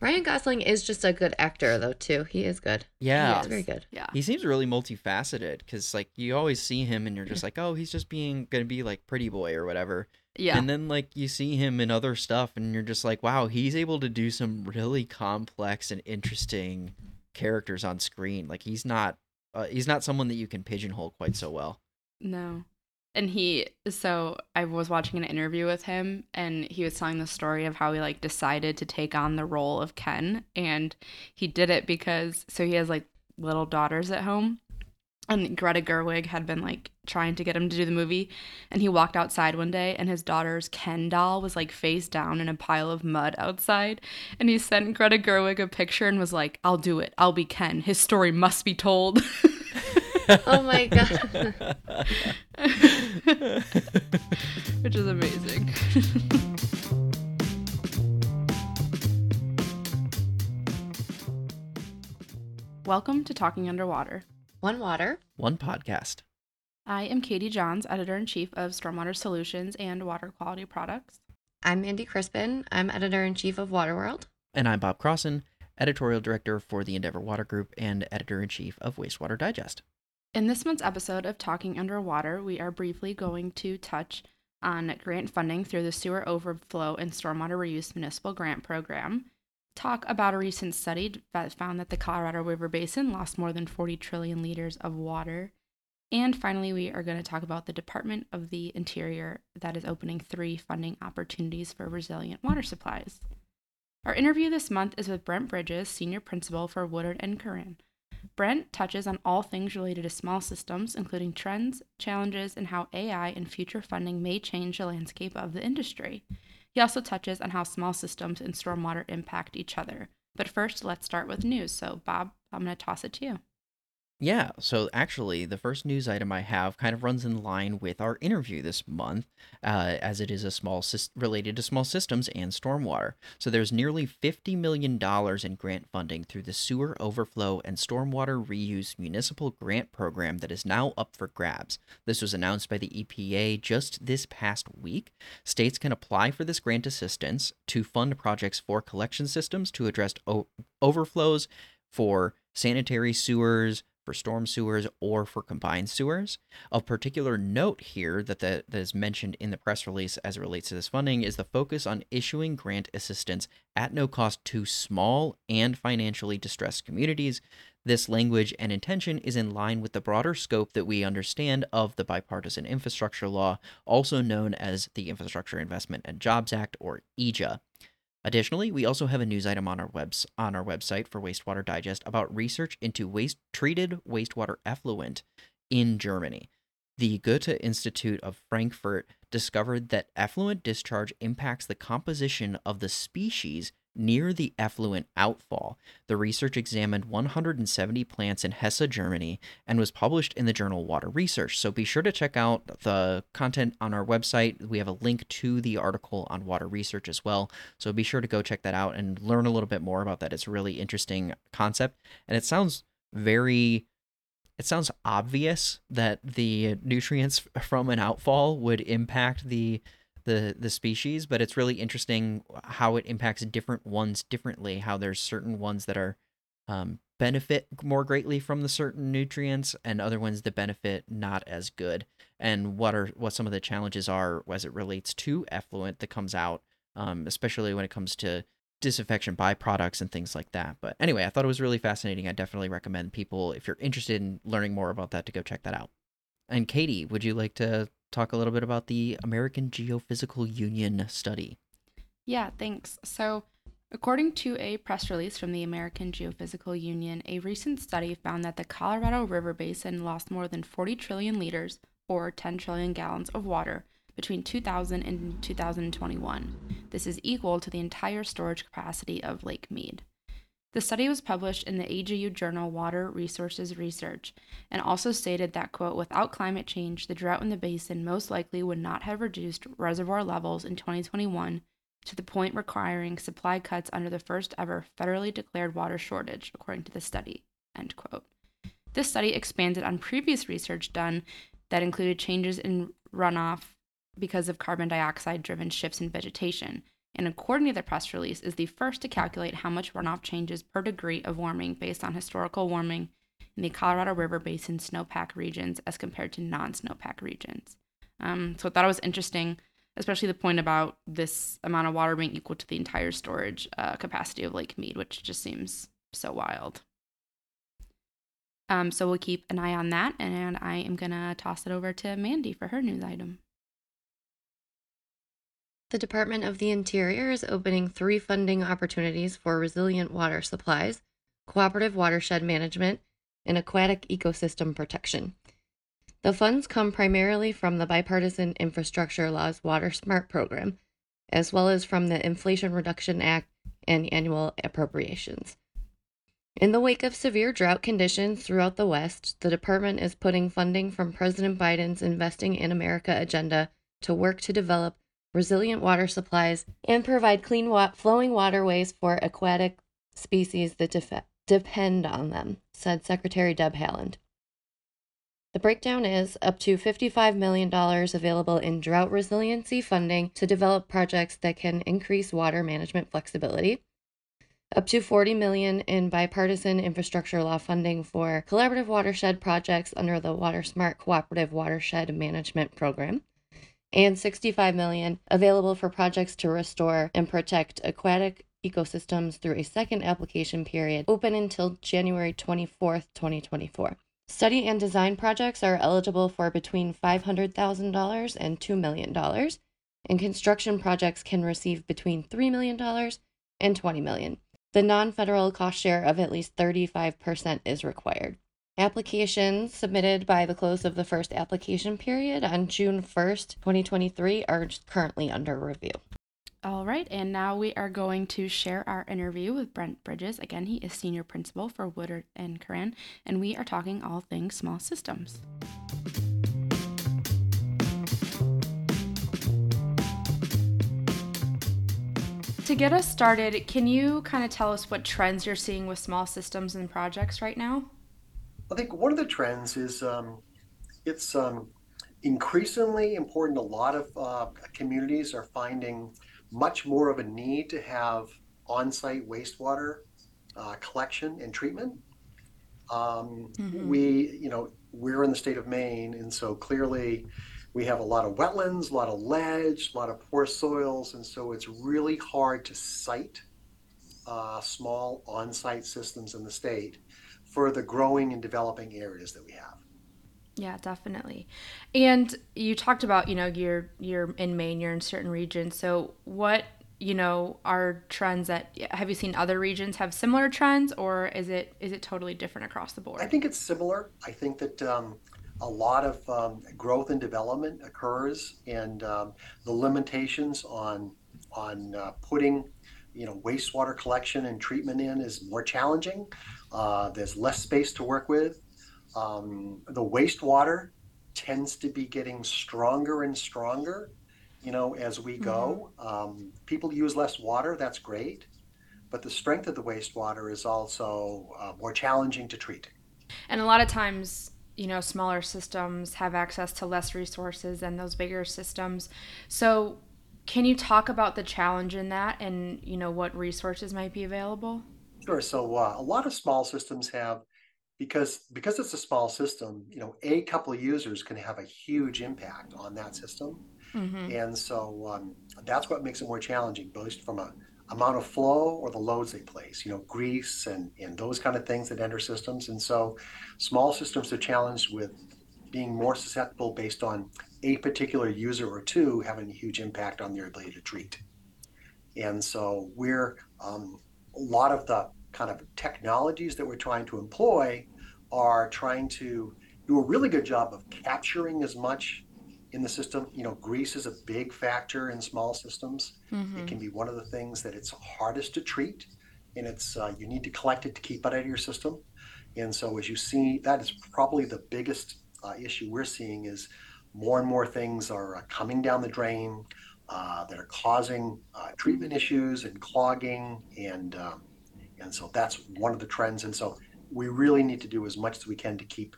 Ryan Gosling is just a good actor, though. Too, he is good. Yeah, He's very good. Yeah. he seems really multifaceted because like you always see him and you're just like, oh, he's just being gonna be like pretty boy or whatever. Yeah. And then like you see him in other stuff and you're just like, wow, he's able to do some really complex and interesting characters on screen. Like he's not uh, he's not someone that you can pigeonhole quite so well. No. And he so I was watching an interview with him and he was telling the story of how he like decided to take on the role of Ken and he did it because so he has like little daughters at home and Greta Gerwig had been like trying to get him to do the movie and he walked outside one day and his daughter's Ken doll was like face down in a pile of mud outside and he sent Greta Gerwig a picture and was like I'll do it. I'll be Ken. His story must be told Oh my god. which is amazing. Welcome to Talking Underwater. One water. One podcast. I am Katie Johns, editor in chief of Stormwater Solutions and Water Quality Products. I'm Mandy Crispin. I'm editor in chief of Waterworld. And I'm Bob Crossen, editorial director for the Endeavor Water Group and editor in chief of Wastewater Digest. In this month's episode of Talking Underwater, we are briefly going to touch on grant funding through the Sewer Overflow and Stormwater Reuse Municipal Grant Program, talk about a recent study that found that the Colorado River Basin lost more than 40 trillion liters of water, and finally, we are going to talk about the Department of the Interior that is opening three funding opportunities for resilient water supplies. Our interview this month is with Brent Bridges, Senior Principal for Woodard and Curran. Brent touches on all things related to small systems, including trends, challenges, and how AI and future funding may change the landscape of the industry. He also touches on how small systems and stormwater impact each other. But first, let's start with news. So, Bob, I'm going to toss it to you. Yeah, so actually, the first news item I have kind of runs in line with our interview this month, uh, as it is a small related to small systems and stormwater. So there's nearly fifty million dollars in grant funding through the Sewer Overflow and Stormwater Reuse Municipal Grant Program that is now up for grabs. This was announced by the EPA just this past week. States can apply for this grant assistance to fund projects for collection systems to address o- overflows for sanitary sewers, for storm sewers, or for combined sewers. Of particular note here that, the, that is mentioned in the press release as it relates to this funding is the focus on issuing grant assistance at no cost to small and financially distressed communities. This language and intention is in line with the broader scope that we understand of the Bipartisan Infrastructure Law, also known as the Infrastructure Investment and Jobs Act, or IIJA. Additionally, we also have a news item on our webs on our website for Wastewater Digest about research into waste treated wastewater effluent in Germany. The Goethe Institute of Frankfurt discovered that effluent discharge impacts the composition of the species near the effluent outfall. The research examined 170 plants in Hesse, Germany, and was published in the journal Water Research. So be sure to check out the content on our website. We have a link to the article on water research as well. So be sure to go check that out and learn a little bit more about that. It's a really interesting concept, and it sounds very it sounds obvious that the nutrients from an outfall would impact the the the species, but it's really interesting how it impacts different ones differently. How there's certain ones that are um, benefit more greatly from the certain nutrients, and other ones that benefit not as good. And what are what some of the challenges are as it relates to effluent that comes out, um, especially when it comes to disinfection byproducts and things like that. But anyway, I thought it was really fascinating. I definitely recommend people, if you're interested in learning more about that, to go check that out. And Katie, would you like to talk a little bit about the American Geophysical Union study? Yeah, thanks. So, according to a press release from the American Geophysical Union, a recent study found that the Colorado River Basin lost more than 40 trillion liters, or 10 trillion gallons, of water between 2000 and 2021. This is equal to the entire storage capacity of Lake Mead. The study was published in the AGU journal Water Resources Research and also stated that, quote, without climate change, the drought in the basin most likely would not have reduced reservoir levels in 2021 to the point requiring supply cuts under the first ever federally declared water shortage, according to the study, end quote. This study expanded on previous research done that included changes in runoff because of carbon dioxide driven shifts in vegetation. And according to the press release, is the first to calculate how much runoff changes per degree of warming based on historical warming in the Colorado River Basin snowpack regions as compared to non snowpack regions. Um, so I thought it was interesting, especially the point about this amount of water being equal to the entire storage uh, capacity of Lake Mead, which just seems so wild. Um, so we'll keep an eye on that, and I am going to toss it over to Mandy for her news item. The Department of the Interior is opening three funding opportunities for resilient water supplies, cooperative watershed management, and aquatic ecosystem protection. The funds come primarily from the Bipartisan Infrastructure Law's Water Smart program, as well as from the Inflation Reduction Act and annual appropriations. In the wake of severe drought conditions throughout the West, the department is putting funding from President Biden's Investing in America agenda to work to develop resilient water supplies and provide clean wa- flowing waterways for aquatic species that def- depend on them, said Secretary Deb Haaland. The breakdown is up to $55 million available in drought resiliency funding to develop projects that can increase water management flexibility. Up to 40 million in bipartisan infrastructure law funding for collaborative watershed projects under the Water Smart Cooperative Watershed Management Program. And 65 million available for projects to restore and protect aquatic ecosystems through a second application period open until January 24th, 2024. Study and design projects are eligible for between $500,000 and $2 million, and construction projects can receive between $3 million and $20 million. The non federal cost share of at least 35% is required. Applications submitted by the close of the first application period on June 1st, 2023, are currently under review. All right, and now we are going to share our interview with Brent Bridges. Again, he is senior principal for Woodard and Curran, and we are talking all things small systems. To get us started, can you kind of tell us what trends you're seeing with small systems and projects right now? I think one of the trends is um, it's um, increasingly important. A lot of uh, communities are finding much more of a need to have on-site wastewater uh, collection and treatment. Um, mm-hmm. We, you know, we're in the state of Maine, and so clearly we have a lot of wetlands, a lot of ledge, a lot of poor soils, and so it's really hard to site uh, small on-site systems in the state for the growing and developing areas that we have. Yeah, definitely. And you talked about, you know, you're you're in Maine, you're in certain regions. So what, you know, are trends that have you seen other regions have similar trends or is it is it totally different across the board? I think it's similar. I think that um, a lot of um, growth and development occurs and um, the limitations on on uh, putting you know wastewater collection and treatment in is more challenging. Uh, there's less space to work with um, the wastewater tends to be getting stronger and stronger, you know, as we go. Mm-hmm. Um, people use less water, that's great, but the strength of the wastewater is also uh, more challenging to treat. And a lot of times, you know, smaller systems have access to less resources than those bigger systems. So, can you talk about the challenge in that and, you know, what resources might be available? Sure. So, uh, a lot of small systems have because because it's a small system you know a couple of users can have a huge impact on that system mm-hmm. and so um, that's what makes it more challenging both from a amount of flow or the loads they place you know grease and and those kind of things that enter systems and so small systems are challenged with being more susceptible based on a particular user or two having a huge impact on their ability to treat and so we're um, a lot of the kind of technologies that we're trying to employ are trying to do a really good job of capturing as much in the system. You know, grease is a big factor in small systems. Mm-hmm. It can be one of the things that it's hardest to treat, and it's uh, you need to collect it to keep it out of your system. And so, as you see, that is probably the biggest uh, issue we're seeing is more and more things are uh, coming down the drain uh, that are causing uh, treatment issues and clogging and um, and so that's one of the trends. And so we really need to do as much as we can to keep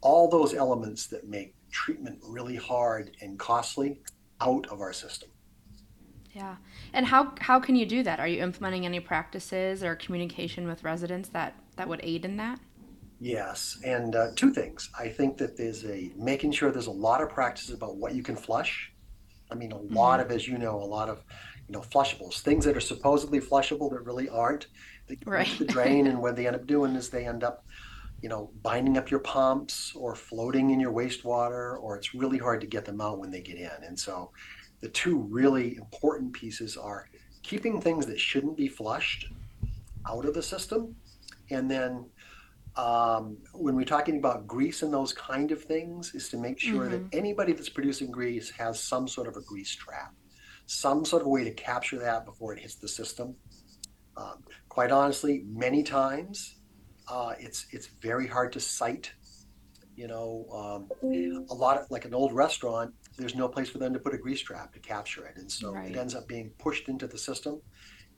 all those elements that make treatment really hard and costly out of our system. Yeah. And how how can you do that? Are you implementing any practices or communication with residents that that would aid in that? Yes, and uh, two things. I think that there's a making sure there's a lot of practices about what you can flush. I mean, a lot Mhm. of, as you know, a lot of, you know, flushables, things that are supposedly flushable that really aren't. They Right. the drain, and what they end up doing is they end up, you know, binding up your pumps or floating in your wastewater, or it's really hard to get them out when they get in. And so, the two really important pieces are keeping things that shouldn't be flushed out of the system, and then um, when we're talking about grease and those kind of things, is to make sure that Mhm. anybody that's producing grease has some sort of a grease trap, some sort of way to capture that before it hits the system. Um, quite honestly, many times uh, it's it's very hard to site. You know, um, a lot of like an old restaurant, there's no place for them to put a grease trap to capture it, and so Right. it ends up being pushed into the system.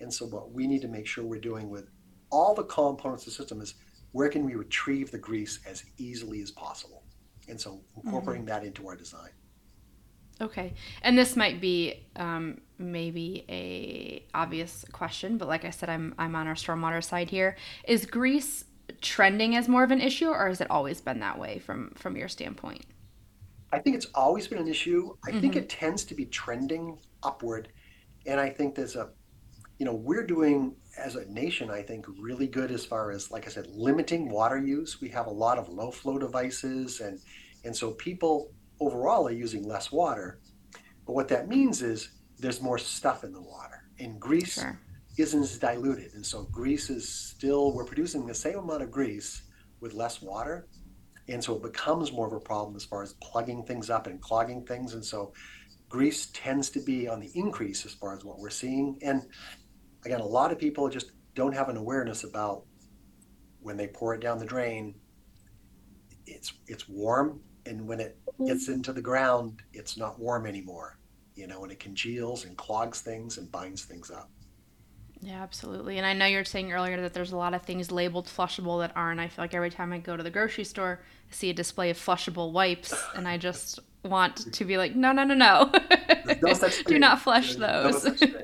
And so, what we need to make sure we're doing with all the components of the system is where can we retrieve the grease as easily as possible? And so, incorporating that into our design. Okay. And this might be um, maybe a obvious question, but like I said, I'm I'm on our stormwater side here. Is grease trending as more of an issue, or has it always been that way from from your standpoint? I think it's always been an issue. I think hmm it tends to be trending upward. And I think there's a, you know, we're doing as a nation, I think, really good as far as, like I said, limiting water use. We have a lot of low flow devices and and so people overall are using less water. But what that means is there's more stuff in the water. And grease Sure. isn't as diluted. And so grease is still, we're producing the same amount of grease with less water. And so it becomes more of a problem as far as plugging things up and clogging things. And so grease tends to be on the increase as far as what we're seeing. And again, a lot of people just don't have an awareness about when they pour it down the drain, it's it's warm, and when it mm-hmm. gets into the ground, it's not warm anymore. You know, and it congeals and clogs things and binds things up. Yeah, absolutely. And I know you were saying earlier that there's a lot of things labeled flushable that aren't. I feel like every time I go to the grocery store, I see a display of flushable wipes, and I just want to be like, no, no, no, no. No Do not flush There's those. thing.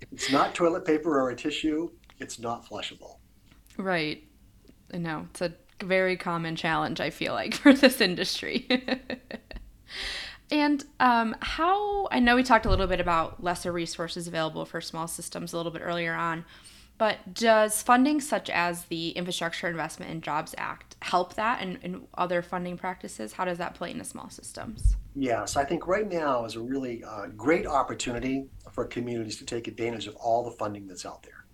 If it's not toilet paper or a tissue, it's not flushable. Right. I know. It's a very common challenge, I feel like, for this industry. and um, how, I know we talked a little bit about lesser resources available for small systems a little bit earlier on, but does funding such as the Infrastructure Investment and Jobs Act help that and, and other funding practices? How does that play into small systems? Yes, I think right now is a really uh, great opportunity for communities to take advantage of all the funding that's out there.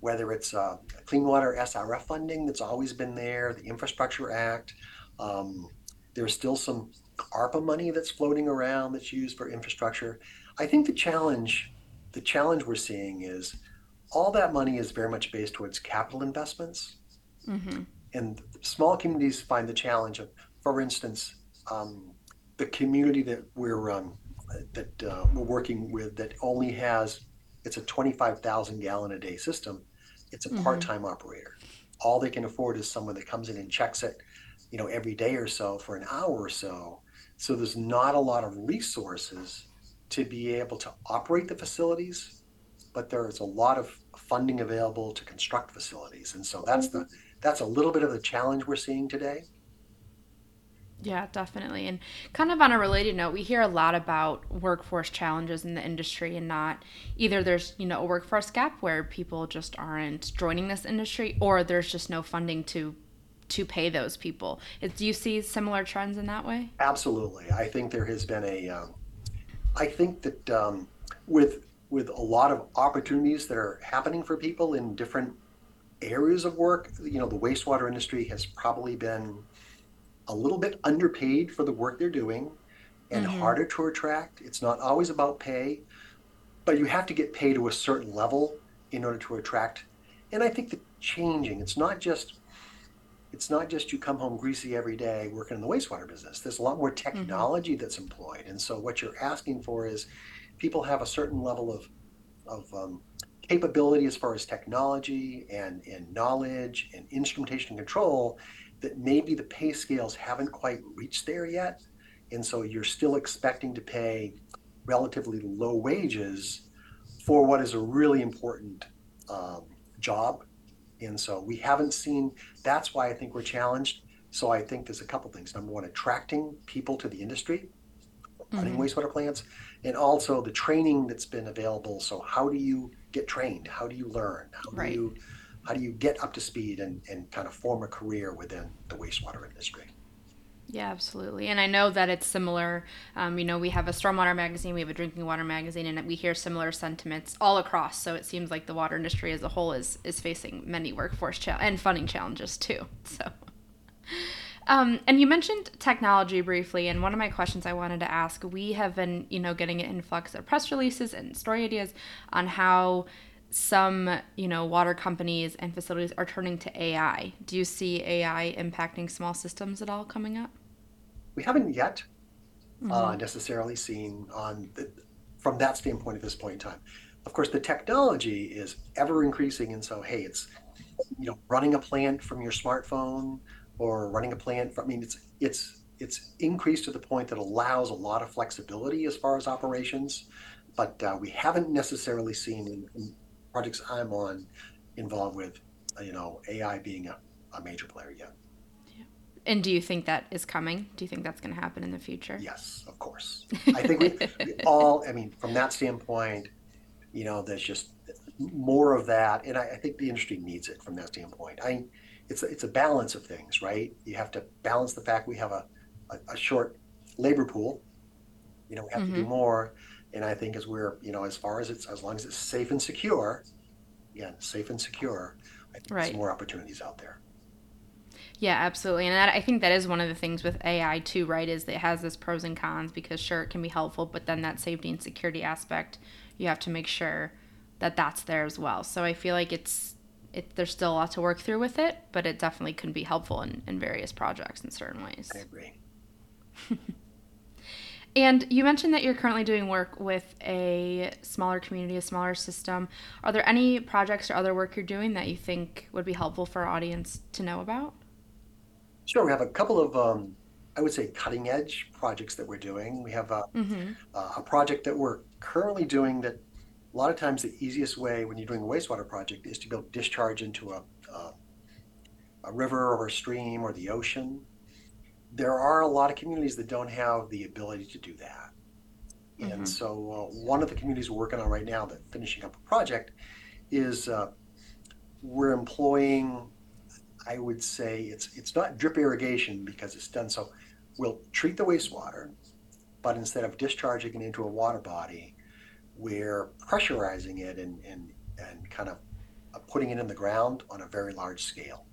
Whether it's uh, Clean Water SRF funding that's always been there, the Infrastructure Act, um, there's still some ARPA money that's floating around that's used for infrastructure. I think the challenge, the challenge we're seeing is all that money is very much based towards capital investments, Mm-hmm. and small communities find the challenge of, for instance, um, the community that we're um, that uh, we're working with that only has it's a 25,000 gallon a day system. It's a Mm-hmm. part-time operator. All they can afford is someone that comes in and checks it, you know, every day or so for an hour or so. So there's not a lot of resources to be able to operate the facilities, but there's a lot of funding available to construct facilities. And so that's the that's a little bit of the challenge we're seeing today. Yeah, definitely. And kind of on a related note, we hear a lot about workforce challenges in the industry and not either there's, you know, a workforce gap where people just aren't joining this industry or there's just no funding to to pay those people. Do you see similar trends in that way? Absolutely. I think there has been a, um, I think that um, with with a lot of opportunities that are happening for people in different areas of work, you know, the wastewater industry has probably been a little bit underpaid for the work they're doing and Mm-hmm. harder to attract. It's not always about pay, but you have to get paid to a certain level in order to attract. And I think that changing, it's not just it's not just you come home greasy every day working in the wastewater business. There's a lot more technology that's employed. And so what you're asking for is people have a certain level of, of um, capability as far as technology and, and knowledge and instrumentation and control that maybe the pay scales haven't quite reached there yet. And so you're still expecting to pay relatively low wages for what is a really important um, job. And so we haven't seen, that's why I think we're challenged. So I think there's a couple things. Number one, attracting people to the industry, running Mhm. wastewater plants, and also the training that's been available. So how do you get trained? How do you learn? How do Right. you how do you get up to speed and, and kind of form a career within the wastewater industry? Yeah, absolutely. And I know that it's similar. Um, you know, we have a stormwater magazine, we have a drinking water magazine, and we hear similar sentiments all across. So it seems like the water industry as a whole is is facing many workforce and funding challenges too. So. Um, and you mentioned technology briefly, and one of my questions I wanted to ask, we have been, you know, getting an influx of press releases and story ideas on how some, you know, water companies and facilities are turning to AI. Do you see AI impacting small systems at all coming up? We haven't yet Mm-hmm. uh, necessarily seen on the, from that standpoint at this point in time. Of course, the technology is ever increasing, and so hey, it's you know running a plant from your smartphone or running a plant from. I mean, it's it's it's increased to the point that allows a lot of flexibility as far as operations, but uh, we haven't necessarily seen in, in projects I'm on involved with uh, you know AI being a, a major player yet. And do you think that is coming? Do you think that's going to happen in the future? Yes, of course. I think we, we all, I mean, from that standpoint, you know, there's just more of that. And I, I think the industry needs it from that standpoint. I, it's, a, it's a balance of things, right? You have to balance the fact we have a, a, a short labor pool. You know, we have to do mm-hmm. more. And I think as we're, you know, as far as it's, as long as it's safe and secure, yeah, safe and secure, I think Right. there's more opportunities out there. Yeah, absolutely. And that, I think that is one of the things with AI too, right? Is that it has this pros and cons because sure it can be helpful, but then that safety and security aspect, you have to make sure that that's there as well. So I feel like it's it there's still a lot to work through with it, but it definitely can be helpful in, in various projects in certain ways. I agree. And you mentioned that you're currently doing work with a smaller community, a smaller system. Are there any projects or other work you're doing that you think would be helpful for our audience to know about? Sure, we have a couple of, um, I would say, cutting edge projects that we're doing. We have a, Mm-hmm. uh, a project that we're currently doing that a lot of times the easiest way when you're doing a wastewater project is to to discharge into a, a, a river or a stream or the ocean. There are a lot of communities that don't have the ability to do that. And Mhm. so, uh, one of the communities we're working on right now that finishing up a project is uh, we're employing I would say it's it's not drip irrigation because it's done so. We'll treat the wastewater, but instead of discharging it into a water body, we're pressurizing it and and and kind of uh, putting it in the ground on a very large scale.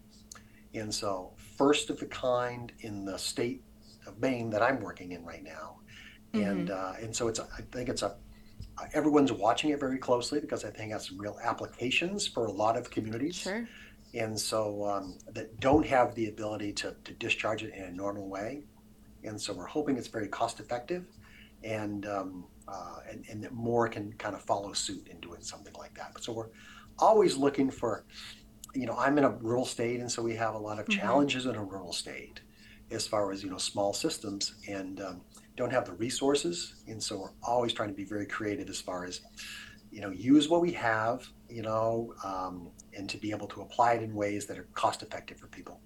And so, first of the kind in the state of Maine that I'm working in right now, and uh, and so it's a, I think it's a everyone's watching it very closely because I think it has some real applications for a lot of communities Sure. And so um, that don't have the ability to, to discharge it in a normal way. And so we're hoping it's very cost effective and, um, uh, and, and that more can kind of follow suit in doing something like that. So we're always looking for, you know, I'm in a rural state, and so we have a lot of Mhm. challenges in a rural state as far as, you know, small systems and um, don't have the resources. And so we're always trying to be very creative as far as, you know, use what we have, you know, um, and to be able to apply it in ways that are cost effective for people.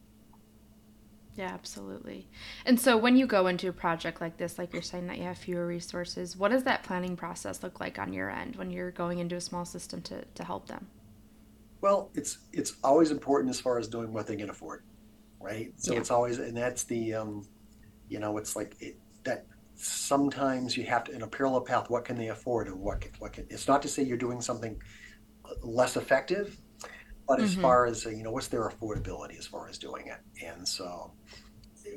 Yeah, absolutely. And so when you go into a project like this, like you're saying that you have fewer resources, what does that planning process look like on your end when you're going into a small system to, to help them? Well, it's it's always important as far as doing what they can afford, right? So Yeah. it's always, and that's the, um, you know, it's like it, that. Sometimes you have to, in a parallel path, what can they afford and what can, what can. It's not to say you're doing something less effective, but as Mhm. far as you know, what's their affordability as far as doing it? And so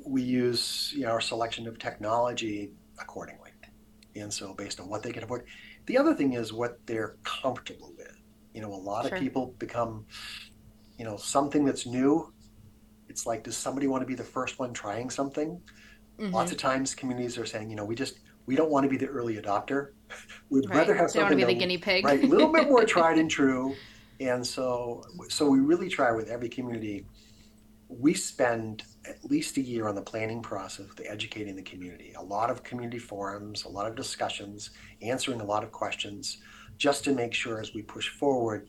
we use you know our selection of technology accordingly. And so based on what they can afford, the other thing is what they're comfortable with. You know, a lot Sure. of people become, you know, something that's new. It's like, does somebody want to be the first one trying something? Lots of times, communities are saying, you know, we just we don't want to be the early adopter. We'd Right. rather have They want to something be the guinea pig. right, a little bit more tried and true. And so, so we really try with every community. We spend at least a year on the planning process, the educating the community. A lot of community forums, a lot of discussions, answering a lot of questions just to make sure as we push forward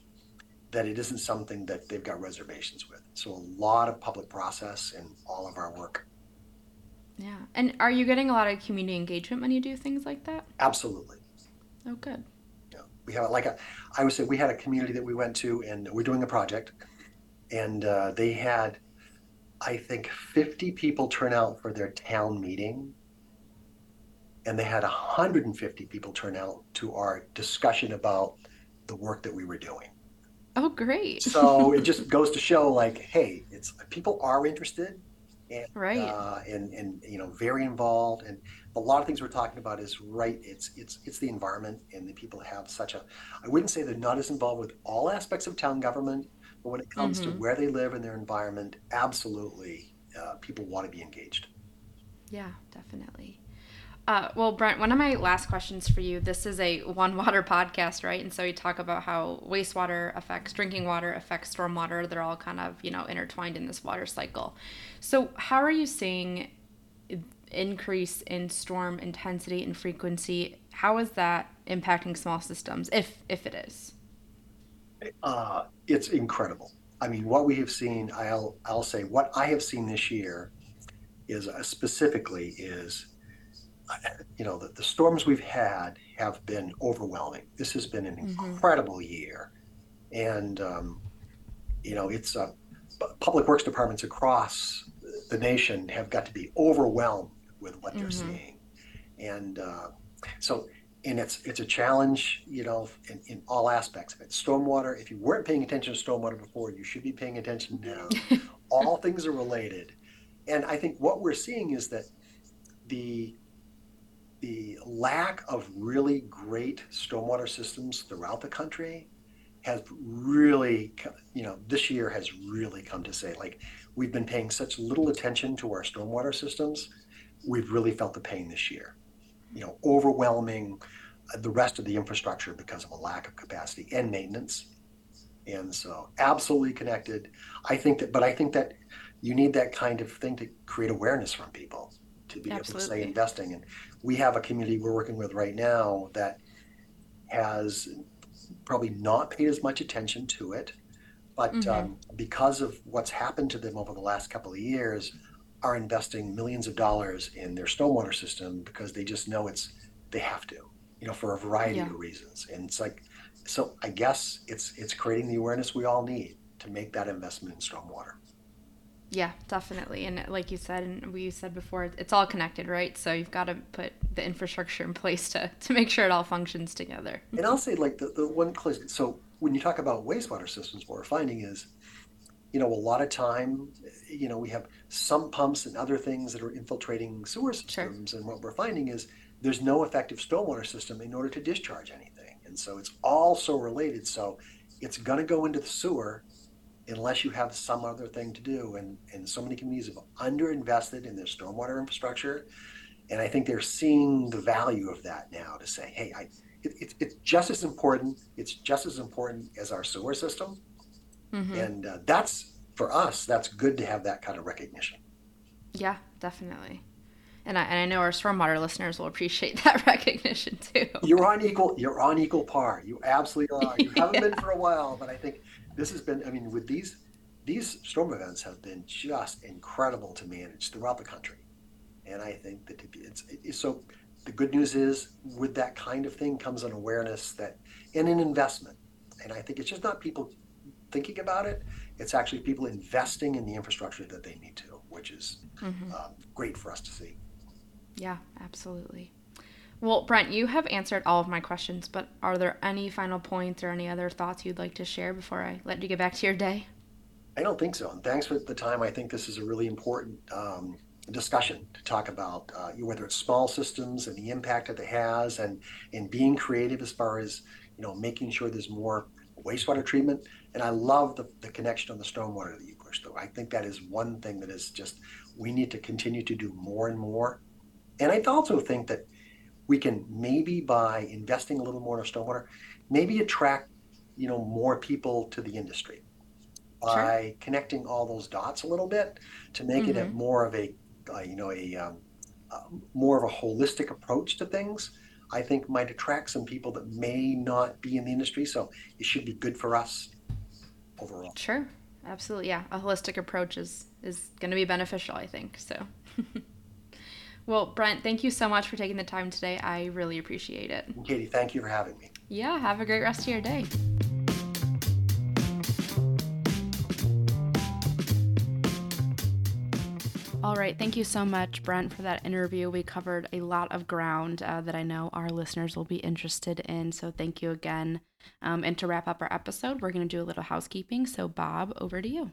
that it isn't something that they've got reservations with. So a lot of public process in all of our work. Yeah. And are you getting a lot of community engagement when you do things like that? Absolutely. Oh, good. Yeah. We have like a, I would say we had a community that we went to and we're doing a project and uh, they had, I think, 50 people turn out for their town meeting. And they had 150 people turn out to our discussion about the work that we were doing. Oh, great. so it just goes to show like, hey, it's people are interested and right. uh, and and you know very involved and a lot of things we're talking about is right it's it's it's the environment and the people have such a i wouldn't say they're not as involved with all aspects of town government but when it comes Mm-hmm. to where they live and their environment absolutely uh, people want to be engaged Yeah, definitely. Uh, well, Brent, one of my last questions for you this is a one water podcast, right? And so we talk about how wastewater affects drinking water, affects stormwater. They're all kind of, you know, intertwined in this water cycle. So, how are you seeing increase in storm intensity and frequency? How is that impacting small systems, if if it is? uh, it's incredible i mean what we have seen i'll i'll say what i have seen this year is uh, specifically is you know the, the storms we've had have been overwhelming. This has been an Mhm. incredible year. And um, you know it's uh, public works departments across the nation have got to be overwhelmed with what they're Mhm. seeing. And uh, so and it's it's a challenge you know in, in all aspects of it. Stormwater if you weren't paying attention to stormwater before you should be paying attention now. All things are related. And i think what we're seeing is that the the lack of really great stormwater systems throughout the country has really you know this year has really come to say like we've been paying such little attention to our stormwater systems we've really felt the pain this year. You know overwhelming uh, the rest of the infrastructure because of a lack of capacity and maintenance. And so absolutely connected. I think that but i think that you need that kind of thing to create awareness from people to be able to say investing. And we have a community we're working with right now that has probably not paid as much attention to it but Mhm. um, because of what's happened to them over the last couple of years are investing millions of dollars in their stormwater system because they just know it's they have to you know for a variety Yeah. of reasons and it's like so i guess it's it's creating the awareness we all need to make that investment in stormwater Yeah, definitely. And like you said, and we said before, it's all connected, right? So you've got to put the infrastructure in place to, to make sure it all functions together. and i'll say like the, the one close so when you talk about wastewater systems what we're finding is you know a lot of time you know we have some pumps and other things that are infiltrating sewer systems and what we're finding is there's no effective stormwater system in order to discharge anything and so it's all so related so it's going to go into the sewer unless you have some other thing to do. And and so many communities have underinvested in their stormwater infrastructure. And i think they're seeing the value of that now to say hey i it, it's it's just as important it's just as important as our sewer system. Hmm and uh, that's for us that's good to have that kind of recognition. Yeah, definitely. And I, and I know our stormwater listeners will appreciate that recognition too. you're on equal you're on equal par. You absolutely are. You haven't been for a while but i think this has been i mean with these these storm events have been just incredible to manage throughout the country. And i think that it's, it's so the good news is with that kind of thing comes an awareness that and an investment. And i think it's just not people thinking about it. It's actually people investing in the infrastructure that they need to which is hmm um, great for us to see Yeah, absolutely. Well, Brent, you have answered all of my questions, but are there any final points or any other thoughts you'd like to share before I let you get back to your day? I don't think so. And thanks for the time. I think this is a really important um, discussion to talk about uh, whether it's small systems and the impact that it has, and and being creative as far as you know making sure there's more wastewater treatment. And I love the, the connection on the stormwater that you pushed through. I think that is one thing that is just we need to continue to do more and more. And I also think that we can maybe by investing a little more in stormwater, maybe attract you know more people to the industry by connecting all those dots a little bit to make it a Mhm. more of a uh, you know a um, uh, more of a holistic approach to things I think might attract some people that may not be in the industry. So it should be good for us overall. Sure. Absolutely. Yeah. A holistic approach is, is going to be beneficial, I think. So, well, Brent, thank you so much for taking the time today. I really appreciate it. Katie, thank you for having me. Yeah. Have a great rest of your day. All right. Thank you so much, Brent, for that interview. We covered a lot of ground uh, that I know our listeners will be interested in. So thank you again. Um, and to wrap up our episode, we're going to do a little housekeeping. So, Bob, over to you.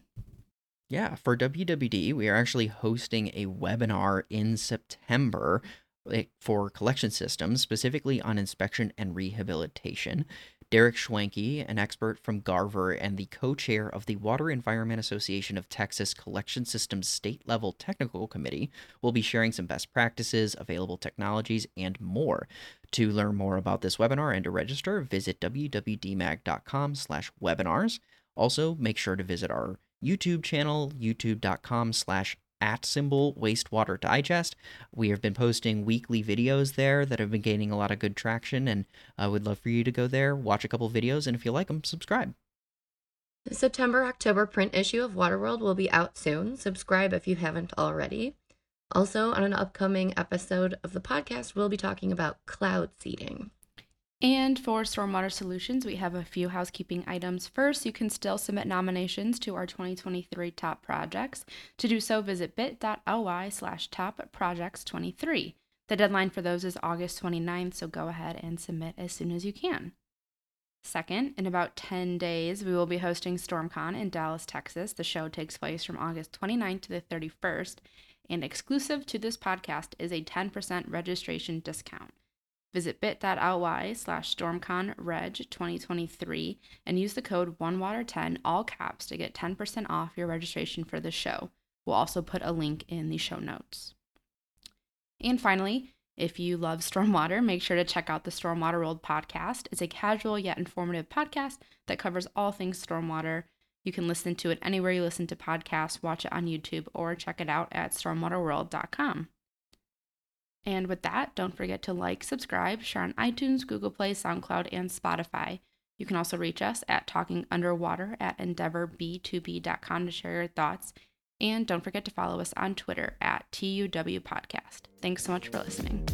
Yeah, for WWD, we are actually hosting a webinar in September eh, for collection systems, specifically on inspection and rehabilitation. Derek Schwenke, an expert from Garver and the co chair of the Water Environment Association of Texas Collection Systems State Level Technical Committee, will be sharing some best practices, available technologies, and more. To learn more about this webinar and to register, visit wwdmag.com slash webinars. Also, make sure to visit our YouTube channel, youtube.com slash at symbol wastewater digest. We have been posting weekly videos there that have been gaining a lot of good traction and uh, i would love for you to go there watch a couple videos and if you like them subscribe. The september october print issue of waterworld will be out soon. Subscribe if you haven't already. Also on an upcoming episode of the podcast we'll be talking about cloud seeding and for Stormwater Solutions, we have a few housekeeping items. First, you can still submit nominations to our 2023 top projects. To do so, visit bit.ly slash top projects 23. The deadline for those is August 29th, so go ahead and submit as soon as you can. Second, in about 10 days, we will be hosting StormCon in Dallas, Texas. The show takes place from August 29th to the 31st, and exclusive to this podcast is a 10% registration discount. Visit bit.ly slash stormconreg 2023 and use the code OneWater10, all caps, to get 10% off your registration for the show. We'll also put a link in the show notes. And finally, if you love stormwater, make sure to check out the Stormwater World podcast. It's a casual yet informative podcast that covers all things stormwater. You can listen to it anywhere you listen to podcasts, watch it on YouTube, or check it out at stormwaterworld.com. And with that, don't forget to like, subscribe, share on iTunes, Google Play, SoundCloud, and Spotify. You can also reach us at Talking Underwater at EndeavorB2B.com to share your thoughts. And don't forget to follow us on Twitter at TUW Podcast. Thanks so much for listening.